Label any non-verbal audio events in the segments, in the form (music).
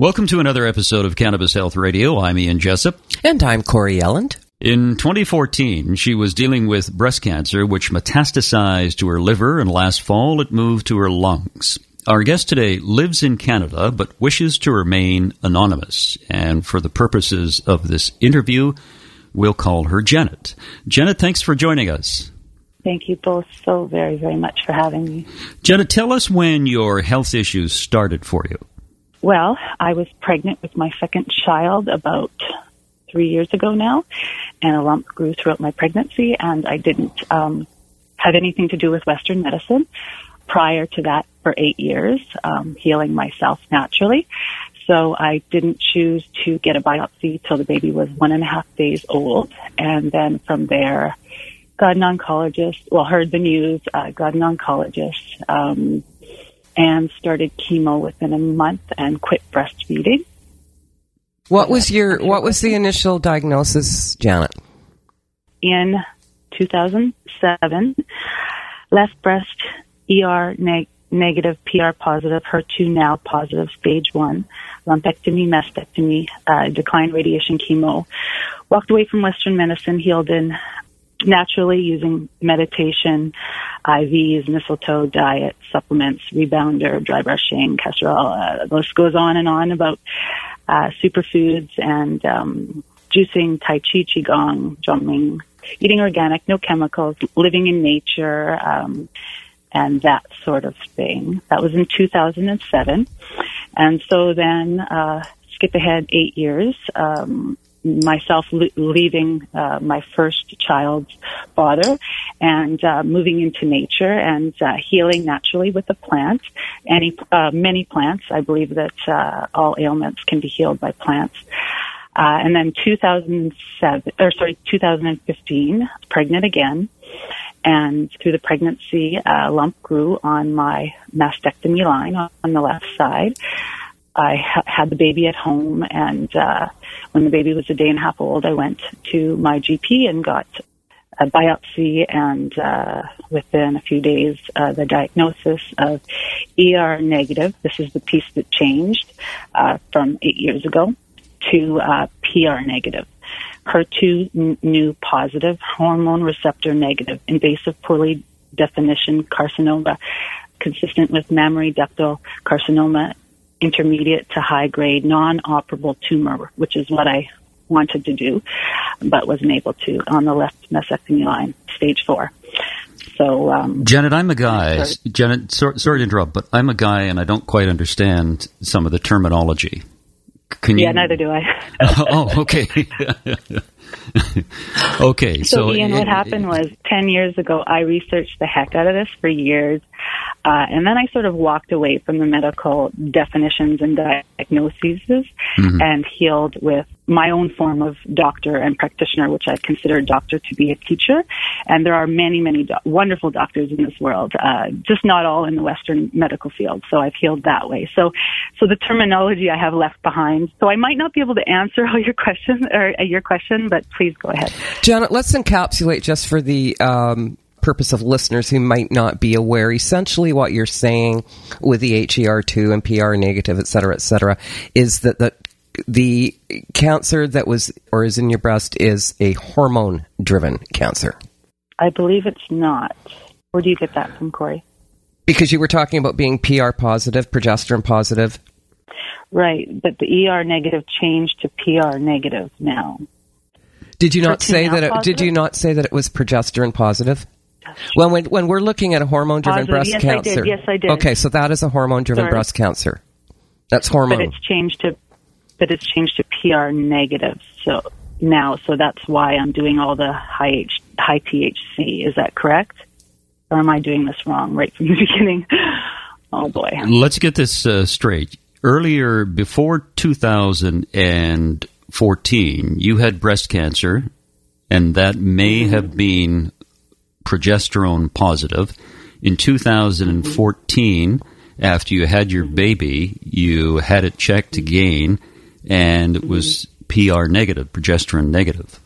Welcome to another episode of Cannabis Health Radio. I'm Ian Jessup. And I'm Corey Yelland. In 2014, she was dealing with breast cancer, which metastasized to her liver, and last fall it moved to her lungs. Our guest today lives in Canada but wishes to remain anonymous. And for the purposes of this interview, we'll call her Janet. Janet, thanks for joining us. Thank you both so very, very much for having me. Janet, tell us when your health issues started for you. Well, I was pregnant with my second child about three years ago now, and a lump grew throughout my pregnancy, and I didn't um, have anything to do with Western medicine prior to that for eight years, um, healing myself naturally. So I didn't choose to get a biopsy till the baby was one and a half days old, and then from there, got an oncologist. Well, heard the news, uh, got an oncologist. Um, and started chemo within a month and quit breastfeeding. What was your what was the initial diagnosis, Janet? In 2007, left breast ER neg- negative, PR positive, HER2 now positive, stage one, lumpectomy, mastectomy, uh, declined radiation chemo. Walked away from Western medicine, healed in naturally using meditation, IVs, mistletoe, diet, supplements, rebounder, dry brushing, castor oil. Uh, the list goes on and on about uh, superfoods and um, juicing, tai chi, qigong, drumming, eating organic, no chemicals, living in nature, um, and that sort of thing. That was in 2007. And so then, uh, skip ahead eight years, um, myself leaving uh, my first child's father and uh, moving into nature and uh, healing naturally with the plants. Any uh, many plants. I believe that uh, all ailments can be healed by plants. Uh, and then 2007, or sorry, 2015, pregnant again. And through the pregnancy, a lump grew on my mastectomy line on the left side. I ha- had the baby at home, and uh, when the baby was a day and a half old, I went to my GP and got a biopsy, and uh, within a few days, uh, the diagnosis of ER negative. This is the piece that changed uh, from eight years ago to uh, PR negative. HER2 n- neu positive, hormone receptor negative, invasive poorly definition carcinoma, consistent with mammary ductal carcinoma intermediate to high grade non-operable tumor, which is what I wanted to do, but wasn't able to on the left mastectomy line, stage four. So, um, Janet, I'm a guy. Sorry. Janet, sorry, sorry to interrupt, but I'm a guy and I don't quite understand some of the terminology. Can you? Yeah, neither do I. (laughs) oh, okay. (laughs) okay, so, so Ian, what happened was ten years ago, I researched the heck out of this for years, uh, and then I sort of walked away from the medical definitions and diagnoses mm-hmm. and healed with my own form of doctor and practitioner, which I consider doctor to be a teacher. And there are many, many do- wonderful doctors in this world, uh, just not all in the Western medical field. So I've healed that way. So, so the terminology I have left behind. So I might not be able to answer (laughs) all your questions or uh, your question, but please go ahead. Janet, let's encapsulate just for the um, purpose of listeners who might not be aware, essentially what you're saying with the HER2 and PR negative, et cetera, et cetera, is that the, the cancer that was or is in your breast is a hormone driven cancer. I believe it's not. Where do you get that from, Corey? Because you were talking about being PR positive, progesterone positive. Right, but the ER negative changed to PR negative now. Did you not say that? It, did you not say that it was progesterone positive? Well, when, when we're looking at a hormone driven breast yes, cancer. I did. Yes, I did. Okay, so that is a hormone driven breast cancer. That's hormone. But it's changed to but it's changed to PR negative. So now, so that's why I'm doing all the high H, high THC. Is that correct? Or am I doing this wrong right from the (laughs) beginning? Oh boy. Let's get this uh, straight. Earlier, before 2014, you had breast cancer, and that may have been progesterone positive. In 2014, after you had your baby, you had it checked again, and it was PR negative, progesterone negative.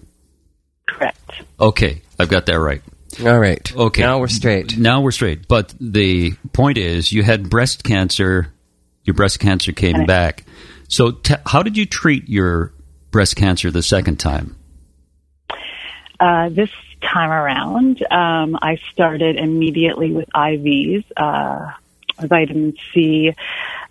Correct. Okay, I've got that right. All right. Okay. Now we're straight. Now we're straight. But the point is, you had breast cancer. Your breast cancer came Correct. back. So, t- how did you treat your breast cancer the second time? Uh, this time around, um, I started immediately with IVs, uh, vitamin C.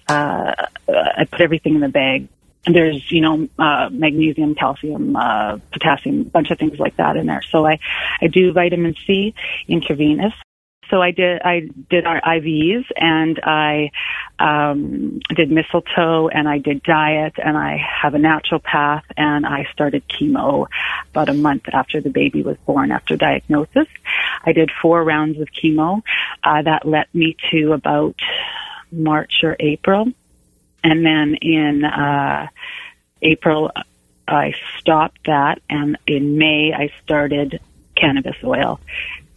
Uh, I put everything in the bag. There's, you know, uh, magnesium, calcium, uh, potassium, bunch of things like that in there. So I, I do vitamin C intravenous. So I did, I did our IVs and I, um, did mistletoe and I did diet and I have a naturopath and I started chemo about a month after the baby was born after diagnosis. I did four rounds of chemo. Uh, that led me to about March or April. And then in, uh, April, I stopped that and in May I started cannabis oil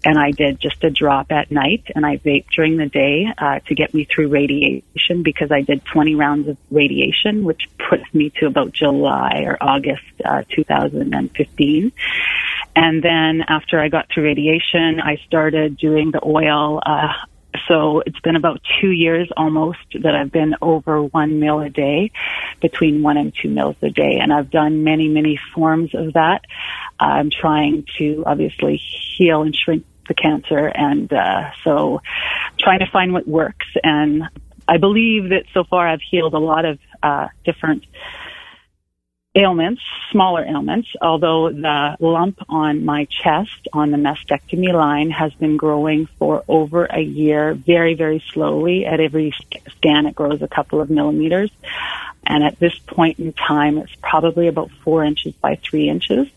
and I did just a drop at night and I vaped during the day uh, to get me through radiation because I did 20 rounds of radiation, which puts me to about July or August uh, 2015. And then after I got through radiation, I started doing the oil. Uh, so it's been about two years almost that I've been over one meal a day, between one and two meals a day. And I've done many, many forms of that. I'm trying to obviously heal and shrink the cancer. And uh, so trying to find what works. And I believe that so far I've healed a lot of uh, different ailments, smaller ailments, although the lump on my chest on the mastectomy line has been growing for over a year, very, very slowly. At every scan, it grows a couple of millimeters. And at this point in time, it's probably about four inches by three inches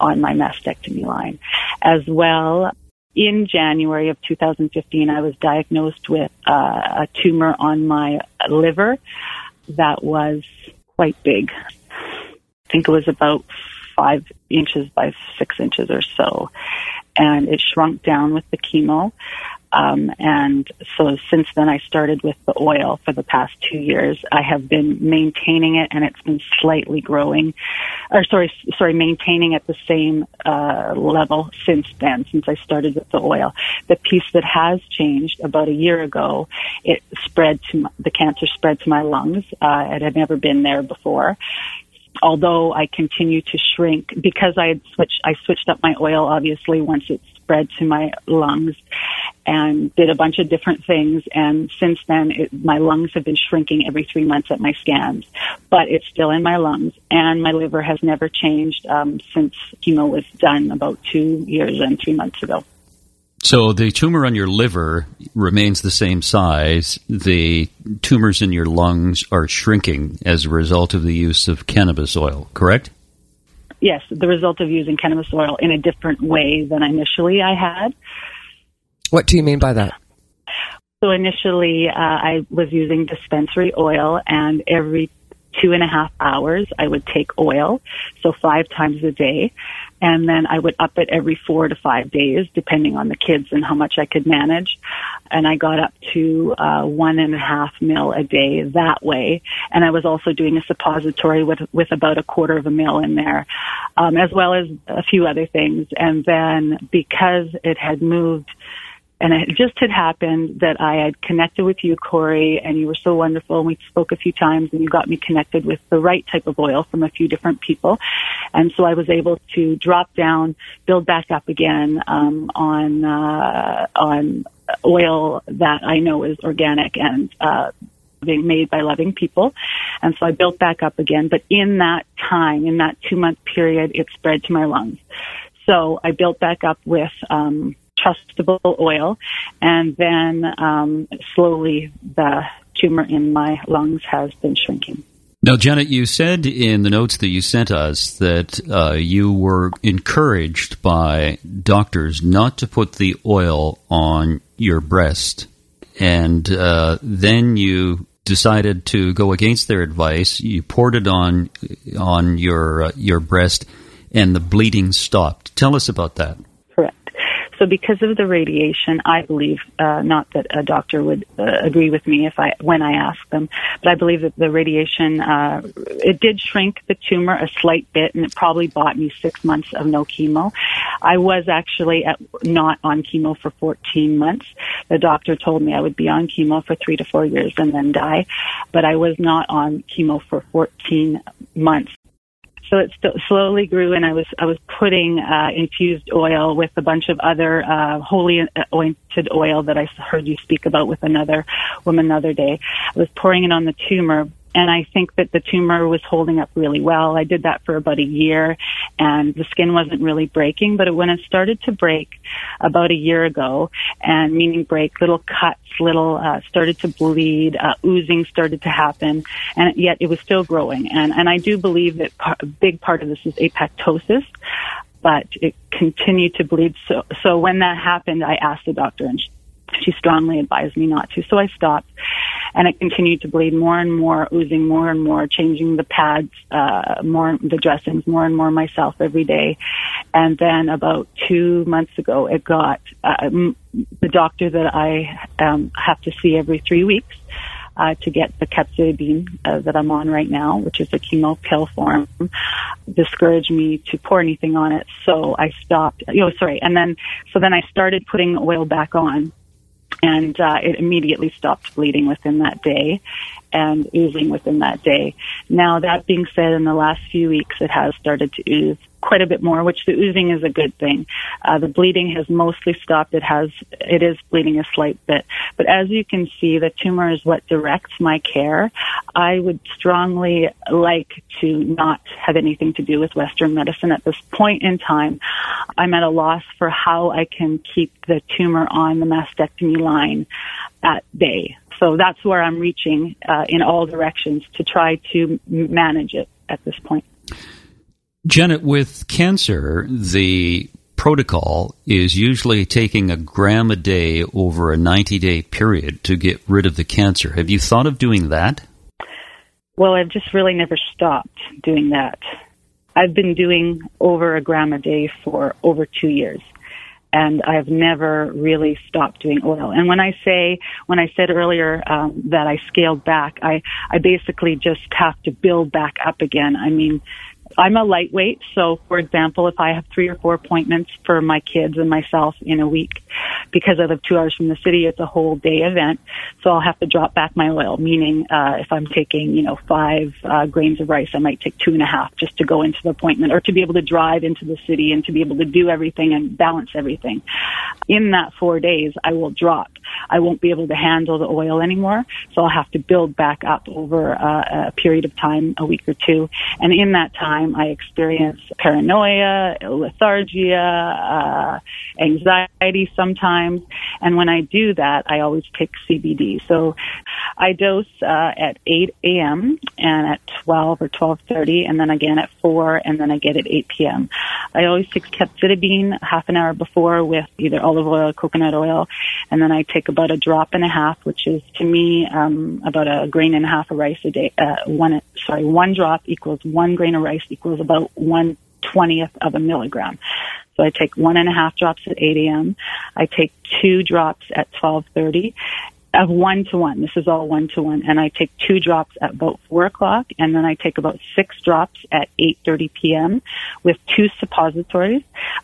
on my mastectomy line. As well, in January of 2015, I was diagnosed with uh, a tumor on my liver that was quite big. I think it was about five inches by six inches or so. And it shrunk down with the chemo. Um, and so since then, I started with the oil for the past two years. I have been maintaining it, and it's been slightly growing, or sorry, sorry, maintaining at the same uh, level since then. Since I started with the oil, the piece that has changed about a year ago, it spread to my, the cancer spread to my lungs. Uh, it had never been there before although I continue to shrink because I had switched, I switched up my oil obviously once it spread to my lungs and did a bunch of different things. And since then, it, my lungs have been shrinking every three months at my scans, but it's still in my lungs and my liver has never changed, um, since chemo was done about two years and three months ago. So the tumor on your liver remains the same size. The tumors in your lungs are shrinking as a result of the use of cannabis oil, correct? Yes, the result of using cannabis oil in a different way than initially I had. What do you mean by that? So initially, uh, I was using dispensary oil, and every two and a half hours, I would take oil, so five times a day, and then I would up it every four to five days, depending on the kids and how much I could manage. And I got up to uh, one and a half mil a day that way. And I was also doing a suppository with with about a quarter of a mil in there, um, as well as a few other things. And then because it had moved and it just had happened that I had connected with you, Corey, and you were so wonderful. And we spoke a few times, and you got me connected with the right type of oil from a few different people. And so I was able to drop down, build back up again um, on uh, on oil that I know is organic and uh, being made by loving people. And so I built back up again. But in that time, in that two month period, it spread to my lungs. So I built back up with um, trustable oil, and then um, slowly the tumor in my lungs has been shrinking. Now, Janet, you said in the notes that you sent us that uh, you were encouraged by doctors not to put the oil on your breast and uh, then you decided to go against their advice. You poured it on on your uh, your breast, and the bleeding stopped. Tell us about that. So because of the radiation, I believe uh, not that a doctor would uh, agree with me if I when I ask them, but I believe that the radiation uh, it did shrink the tumor a slight bit, and it probably bought me six months of no chemo. I was actually at, not on chemo for 14 months. The doctor told me I would be on chemo for three to four years and then die, but I was not on chemo for 14 months so it st- slowly grew, and I was I was putting uh, infused oil with a bunch of other uh, holy anointed oil that I heard you speak about with another woman the other day. I was pouring it on the tumor, and I think that the tumor was holding up really well. I did that for about a year and the skin wasn't really breaking, but when it started to break about a year ago and meaning break, little cuts, little, uh, started to bleed, uh, oozing started to happen and yet it was still growing. And, and I do believe that a big part of this is apoptosis but it continued to bleed. So, so when that happened, I asked the doctor and she, she strongly advised me not to. So I stopped and it continued to bleed more and more, oozing more and more, changing the pads, uh, more, the dressings more and more myself every day. And then about two months ago, it got, uh, the doctor that I, um, have to see every three weeks. Uh, to get the capecitabine uh, that I'm on right now, which is a chemo pill form, discouraged me to pour anything on it. So I stopped. You know, sorry. And then, so then I started putting oil back on and uh, it immediately stopped bleeding within that day and oozing within that day. Now, that being said, in the last few weeks, it has started to ooze quite a bit more, which the oozing is a good thing. Uh, the bleeding has mostly stopped. It has, it is bleeding a slight bit. But as you can see, the tumor is what directs my care. I would strongly like to not have anything to do with Western medicine at this point in time. I'm at a loss for how I can keep the tumor on the mastectomy line at bay. So that's where I'm reaching uh, in all directions to try to manage it at this point. Janet, with cancer, the protocol is usually taking a gram a day over a 90 day period to get rid of the cancer. Have you thought of doing that? Well, I've just really never stopped doing that. I've been doing over a gram a day for over two years and I've never really stopped doing oil. And when I say, when I said earlier um, that I scaled back, I I basically just have to build back up again. I mean, I'm a lightweight, so for example, if I have three or four appointments for my kids and myself in a week, because I live two hours from the city, it's a whole day event. So I'll have to drop back my oil, meaning uh, if I'm taking, you know, five uh, grains of rice, I might take two and a half just to go into the appointment or to be able to drive into the city and to be able to do everything and balance everything. In that four days, I will drop. I won't be able to handle the oil anymore, so I'll have to build back up over uh, a period of time, a week or two. And in that time, I experience paranoia, lethargia, uh, anxiety sometimes. And when I do that, I always take CBD. So I dose uh, at 8 a.m. and at 12 or 12:30, and then again at 4, and then I get at 8 p.m. I always take capecitabine half an hour before with either olive oil or coconut oil, and then I take about a drop and a half, which is to me um, about a grain and a half of rice a day. Uh, one sorry, one drop equals one grain of rice equals about one twentieth of a milligram. So I take one and a half drops at 8 a.m. I take two drops at 12:30, of one to one. This is all one to one. And I take two drops at about four o'clock and then I take about six drops at 8.30 p.m. with two suppositories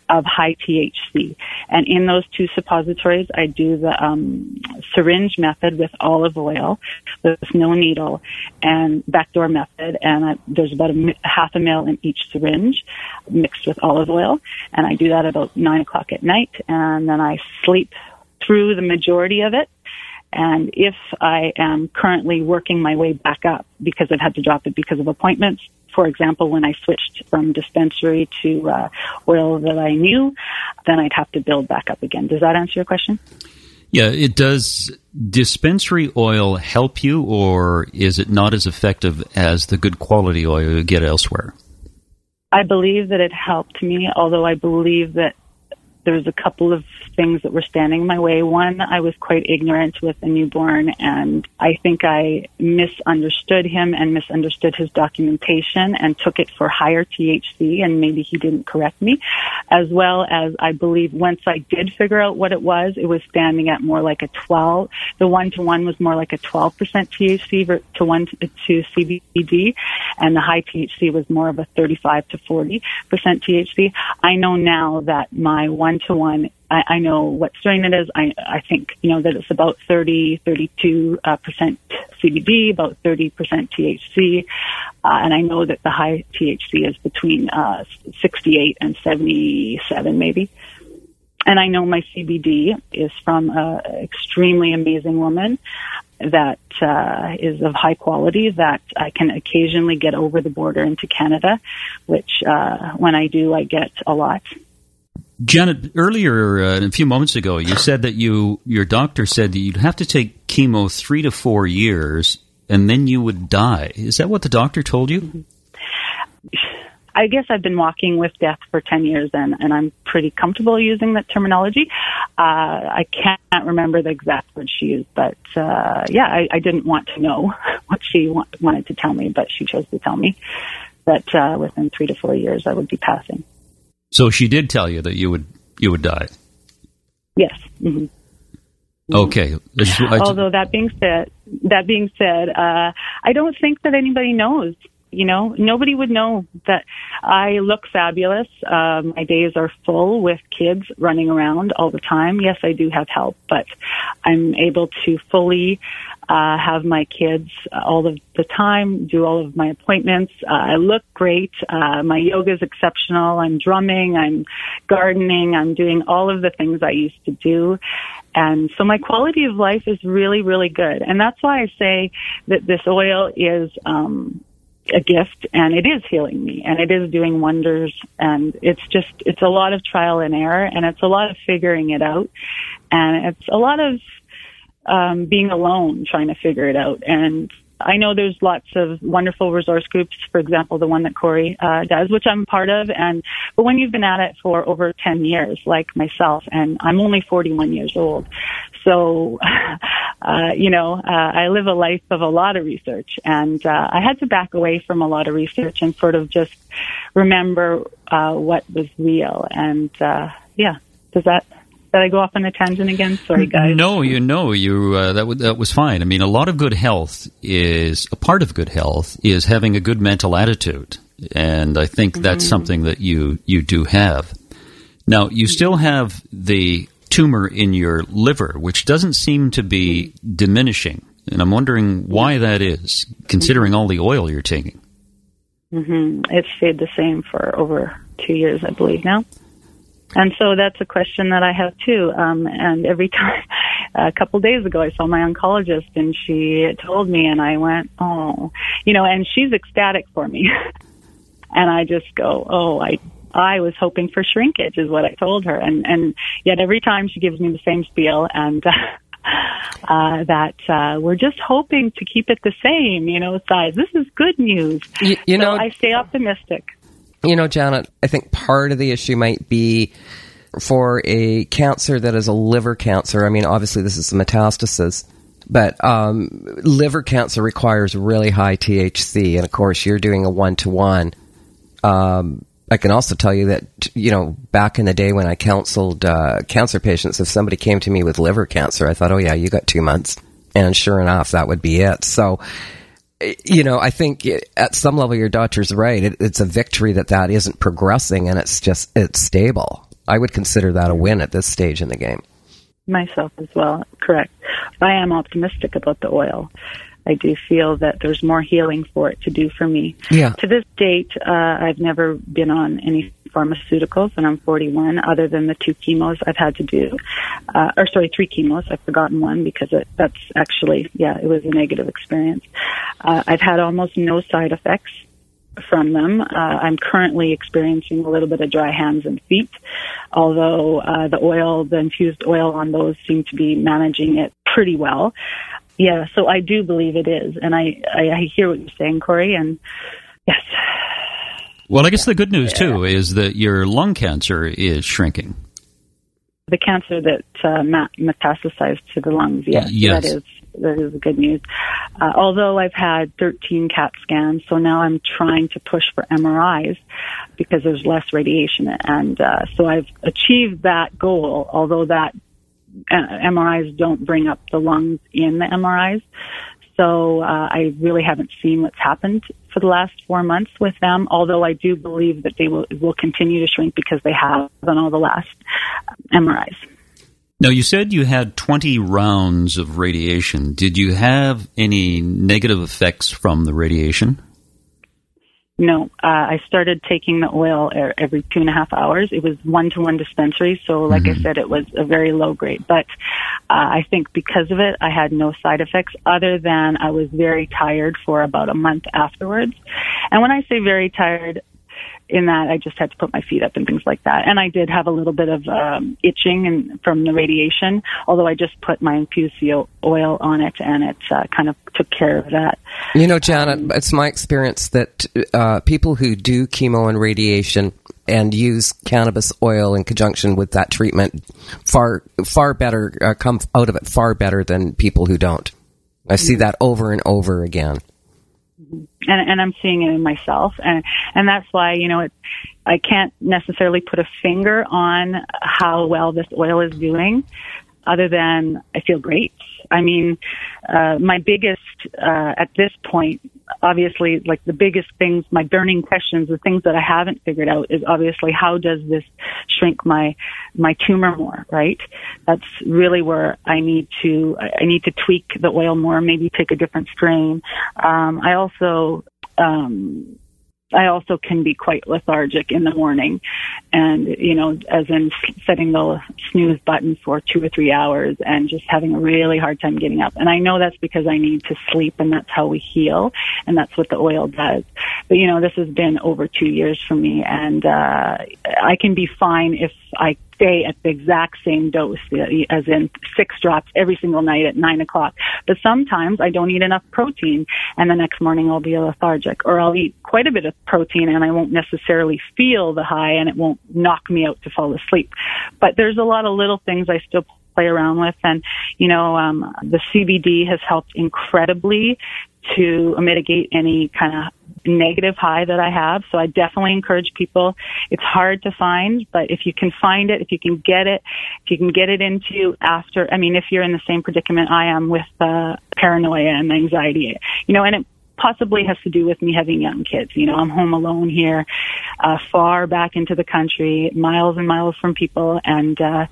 of high THC. And in those two suppositories, I do the um, syringe method with olive oil with no needle and backdoor method. And I, there's about a half a mil in each syringe mixed with olive oil. And I do that about nine o'clock at night. And then I sleep through the majority of it and if I am currently working my way back up because I've had to drop it because of appointments, for example, when I switched from dispensary to uh, oil that I knew, then I'd have to build back up again. Does that answer your question? Yeah, it does. Dispensary oil help you, or is it not as effective as the good quality oil you get elsewhere? I believe that it helped me, although I believe that there's a couple of things that were standing in my way. One, I was quite ignorant with a newborn, and I think I misunderstood him and misunderstood his documentation and took it for higher THC, and maybe he didn't correct me. As well as I believe once I did figure out what it was, it was standing at more like a 12. The one to one was more like a 12% THC to one to CBD, and the high THC was more of a 35 to 40% THC. I know now that my one to one I, I know what strain it is. I, I think, you know, that it's about 30, 32 uh, percent CBD, about 30 percent THC. Uh, and I know that the high THC is between uh, 68 and 77 maybe. And I know my CBD is from an extremely amazing woman that uh, is of high quality that I can occasionally get over the border into Canada, which uh, when I do, I get a lot. Janet, earlier, uh, a few moments ago, you said that you your doctor said that you'd have to take chemo three to four years, and then you would die. Is that what the doctor told you? I guess I've been walking with death for 10 years and, and I'm pretty comfortable using that terminology. Uh, I can't remember the exact words she used, but, uh, yeah, I, I didn't want to know (laughs) what she wa- wanted to tell me, but she chose to tell me that, uh, within three to four years I would be passing. So she did tell you that you would you would die. Yes. Mm-hmm. Okay. Although that being said, that being said, uh, I don't think that anybody knows. You know, nobody would know that I look fabulous. Um, my days are full with kids running around all the time. Yes, I do have help, but I'm able to fully uh, have my kids all of the time, do all of my appointments. Uh, I look great. Uh, my yoga is exceptional. I'm drumming. I'm gardening. I'm doing all of the things I used to do. And so my quality of life is really, really good. And that's why I say that this oil is, um, a gift and it is healing me and it is doing wonders and it's just it's a lot of trial and error and it's a lot of figuring it out and it's a lot of um, being alone trying to figure it out. And I know there's lots of wonderful resource groups, for example, the one that Corey uh, does, which I'm part of. And but when you've been at it for over 10 years, like myself, and I'm only 41 years old, so (laughs) uh, you know uh, I live a life of a lot of research, and uh, I had to back away from a lot of research and sort of just remember uh, what was real. And uh, yeah, does that did I go off on a tangent again? Sorry, guys. No, you know, you uh, that w- that was fine. I mean, a lot of good health is a part of good health is having a good mental attitude, and I think mm-hmm. that's something that you you do have. Now, you still have the tumor in your liver, which doesn't seem to be diminishing, and I'm wondering why that is, considering all the oil you're taking. Mm-hmm. It's stayed the same for over two years, I believe now. And so that's a question that I have too. Um, and every (laughs) time, a couple days ago, I saw my oncologist and she told me, and I went, oh, you know, and she's ecstatic for me. (laughs) and I just go, oh, I, I was hoping for shrinkage, is what I told her. And and yet every time she gives me the same spiel, and uh, (laughs) uh, that uh, we're just hoping to keep it the same, you know, size. This is good news. You, you so know, I stay optimistic. You know, Janet, I think part of the issue might be for a cancer that is a liver cancer. I mean, obviously, this is metastasis, but um, liver cancer requires really high THC. And of course, you're doing a one to one. I can also tell you that, you know, back in the day when I counseled uh, cancer patients, if somebody came to me with liver cancer, I thought, oh, yeah, you got two months. And sure enough, that would be it. So, you know, I think at some level your doctor's right. It, it's a victory that that isn't progressing and it's just it's stable. I would consider that a win at this stage in the game. Myself as well, correct. I am optimistic about the oil. I do feel that there's more healing for it to do for me. Yeah. To this date, uh, I've never been on any pharmaceuticals, and I'm 41. Other than the two chemos I've had to do, uh, or sorry, three chemos. I've forgotten one because it, that's actually, yeah, it was a negative experience. Uh, I've had almost no side effects from them. Uh, I'm currently experiencing a little bit of dry hands and feet, although uh, the oil, the infused oil on those seem to be managing it pretty well. Yeah, so I do believe it is, and I I, I hear what you're saying, Corey, and yes. Well, I guess the good news too is that your lung cancer is shrinking. the cancer that uh, metastasized to the lungs. Yes, yes. that is that is good news. Uh, although I've had 13 CAT scans, so now I'm trying to push for MRIs because there's less radiation, and uh, so I've achieved that goal. Although that uh, MRIs don't bring up the lungs in the MRIs, so uh, I really haven't seen what's happened for the last four months with them. Although I do believe that they will will continue to shrink because they have on all the last MRIs. Now, you said you had 20 rounds of radiation. Did you have any negative effects from the radiation? No, uh, I started taking the oil every two and a half hours. It was one to one dispensary, so like mm-hmm. I said, it was a very low grade. But uh, I think because of it, I had no side effects other than I was very tired for about a month afterwards. And when I say very tired, in that I just had to put my feet up and things like that. And I did have a little bit of um, itching and from the radiation, although I just put my infused oil on it and it uh, kind of took care of that. You know, Janet, um, it's my experience that uh, people who do chemo and radiation and use cannabis oil in conjunction with that treatment far far better uh, come out of it far better than people who don't. I see mm-hmm. that over and over again and and I'm seeing it in myself, and and that's why you know it. I can't necessarily put a finger on how well this oil is doing, other than I feel great. I mean, uh, my biggest uh, at this point, obviously, like the biggest things, my burning questions, the things that I haven't figured out is obviously how does this shrink my my tumor more, right? That's really where I need to I need to tweak the oil more, maybe take a different strain. Um, I also um, I also can be quite lethargic in the morning and, you know, as in setting the snooze button for two or three hours and just having a really hard time getting up. And I know that's because I need to sleep and that's how we heal and that's what the oil does. But, you know, this has been over two years for me and, uh, I can be fine if I stay at the exact same dose, as in six drops every single night at nine o'clock. But sometimes I don't eat enough protein and the next morning I'll be lethargic or I'll eat quite a bit of protein and I won't necessarily feel the high and it won't knock me out to fall asleep. But there's a lot of little things I still play around with and you know um the CBD has helped incredibly to mitigate any kind of negative high that I have. So I definitely encourage people. It's hard to find, but if you can find it, if you can get it, if you can get it into after, I mean, if you're in the same predicament I am with uh, paranoia and anxiety, you know, and it possibly has to do with me having young kids. You know, I'm home alone here, uh, far back into the country, miles and miles from people, and uh,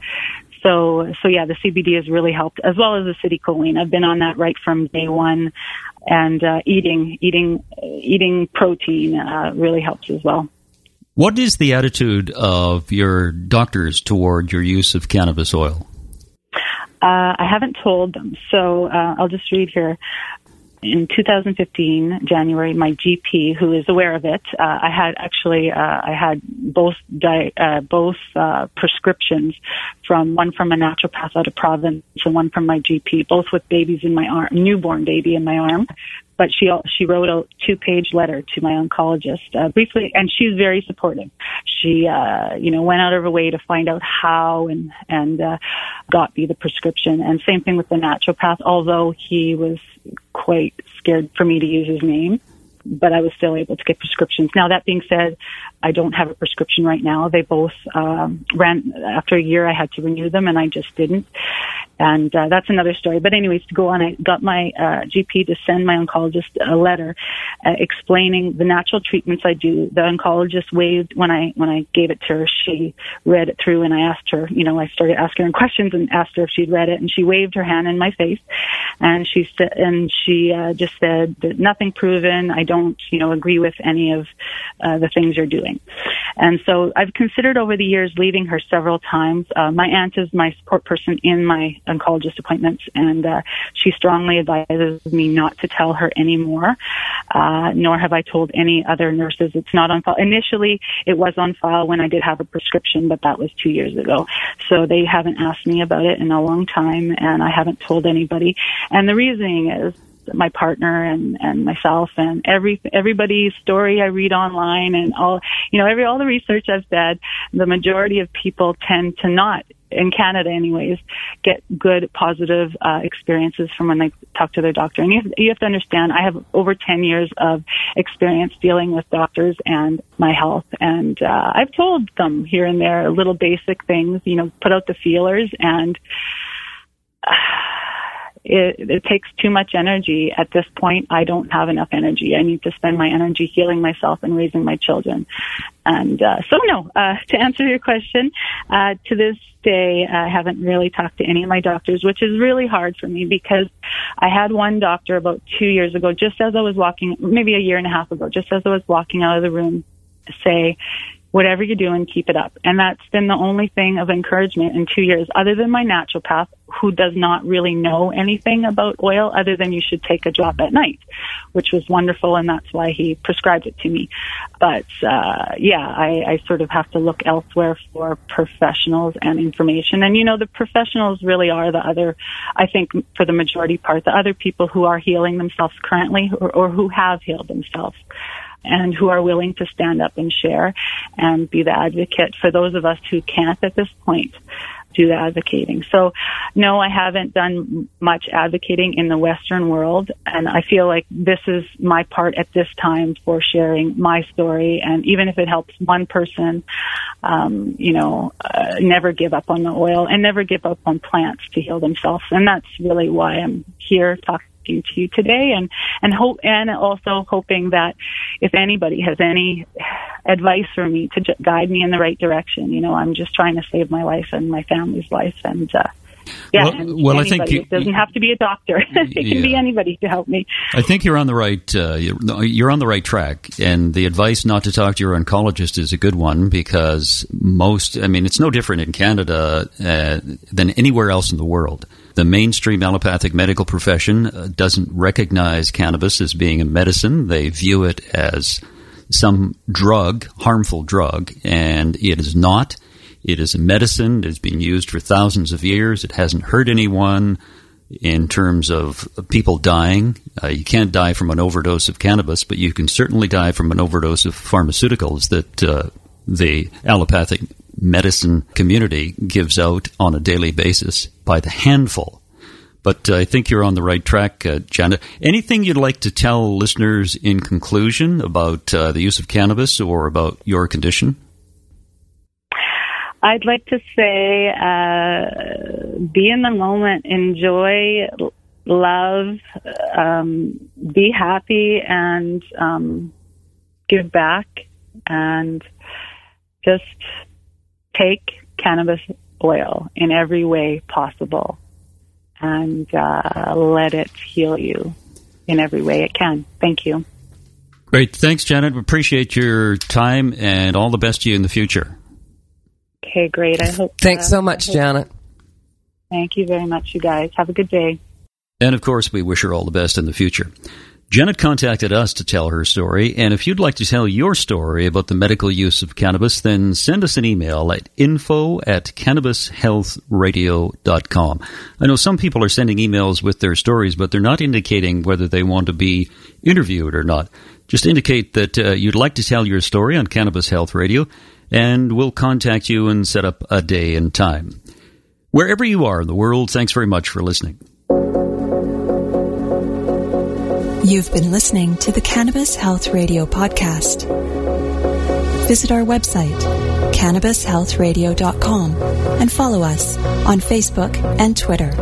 so, so yeah, the CBD has really helped, as well as the citicoline. I've been on that right from day one, and uh, eating, eating, eating protein uh, really helps as well. What is the attitude of your doctors toward your use of cannabis oil? Uh, I haven't told them, so uh, I'll just read here in 2015 January, my GP, who is aware of it, uh, I had actually uh, I had both di- uh, both uh, prescriptions from one from a naturopath out of province and one from my GP, both with babies in my arm, newborn baby in my arm. But she she wrote a two page letter to my oncologist uh, briefly, and she's very supportive. She uh, you know went out of her way to find out how and and uh, got me the prescription. And same thing with the naturopath, although he was quite scared for me to use his name, but I was still able to get prescriptions. Now, that being said, I don't have a prescription right now. They both um, ran after a year. I had to renew them, and I just didn't and uh, that's another story. But anyways, to go on, I got my uh, GP to send my oncologist a letter uh, explaining the natural treatments I do. The oncologist waived when I when I gave it to her. She read it through, and I asked her. You know, I started asking her questions and asked her if she'd read it, and she waved her hand in my face, and she said, and she uh, just said that nothing proven. I don't, you know, agree with any of uh, the things you're doing. And so I've considered over the years leaving her several times. Uh, my aunt is my support person in my oncologist appointments, and uh, she strongly advises me not to tell her anymore. Uh, nor have I told any other nurses it's not on file. Initially, it was on file when I did have a prescription, but that was two years ago. So they haven't asked me about it in a long time, and I haven't told anybody. And the reasoning is my partner and and myself and every everybody's story I read online and all you know every all the research I've said the majority of people tend to not in Canada, anyways, get good, positive uh, experiences from when they talk to their doctor. And you have, you have to understand, I have over 10 years of experience dealing with doctors and my health. And uh, I've told them here and there little basic things, you know, put out the feelers and. Uh, it, it takes too much energy. At this point, I don't have enough energy. I need to spend my energy healing myself and raising my children. And uh, so, no, uh, (laughs) to answer your question, uh, to this day, I haven't really talked to any of my doctors, which is really hard for me because I had one doctor about two years ago, just as I was walking, maybe a year and a half ago, just as I was walking out of the room, say, whatever you're doing, keep it up. And that's been the only thing of encouragement in two years, other than my naturopath, who does not really know anything about oil other than you should take a drop at night, which was wonderful. And that's why he prescribed it to me. But, uh, yeah, I, I sort of have to look elsewhere for professionals and information. And, you know, the professionals really are the other, I think for the majority part, the other people who are healing themselves currently or, or who have healed themselves and who are willing to stand up and share and be the advocate for those of us who can't at this point do the advocating. So no, I haven't done much advocating in the Western world. And I feel like this is my part at this time for sharing my story. And even if it helps one person, um, you know, uh, never give up on the oil and never give up on plants to heal themselves. And that's really why I'm here talking to you today and, and hope, and also hoping that if anybody has any advice for me to guide me in the right direction, you know, I'm just trying to save my life and my family's life and, uh, yeah, well, well I think you, it doesn't have to be a doctor. (laughs) it can yeah. be anybody to help me. I think you're on the right. Uh, you're on the right track, and the advice not to talk to your oncologist is a good one because most. I mean, it's no different in Canada uh, than anywhere else in the world. The mainstream allopathic medical profession uh, doesn't recognize cannabis as being a medicine. They view it as some drug, harmful drug, and it is not. It is a medicine. It's been used for thousands of years. It hasn't hurt anyone in terms of people dying. Uh, you can't die from an overdose of cannabis, but you can certainly die from an overdose of pharmaceuticals that uh, the allopathic medicine community gives out on a daily basis by the handful. But uh, I think you're on the right track, uh, Janet. Anything you'd like to tell listeners in conclusion about uh, the use of cannabis or about your condition? I'd like to say uh, be in the moment, enjoy, love, um, be happy, and um, give back, and just take cannabis oil in every way possible and uh, let it heal you in every way it can. Thank you. Great. Thanks, Janet. We appreciate your time and all the best to you in the future. Okay, great. I hope. Thanks uh, so much, Janet. Thank you very much, you guys. Have a good day. And of course, we wish her all the best in the future. Janet contacted us to tell her story, and if you'd like to tell your story about the medical use of cannabis, then send us an email at info at cannabishealthradio.com. I know some people are sending emails with their stories, but they're not indicating whether they want to be interviewed or not. Just indicate that uh, you'd like to tell your story on Cannabis Health Radio, and we'll contact you and set up a day and time. Wherever you are in the world, thanks very much for listening. You've been listening to the Cannabis Health Radio podcast. Visit our website, cannabishealthradio.com, and follow us on Facebook and Twitter.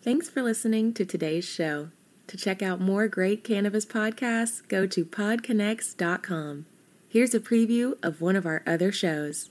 Thanks for listening to today's show. To check out more great cannabis podcasts, go to podconnects.com. Here's a preview of one of our other shows.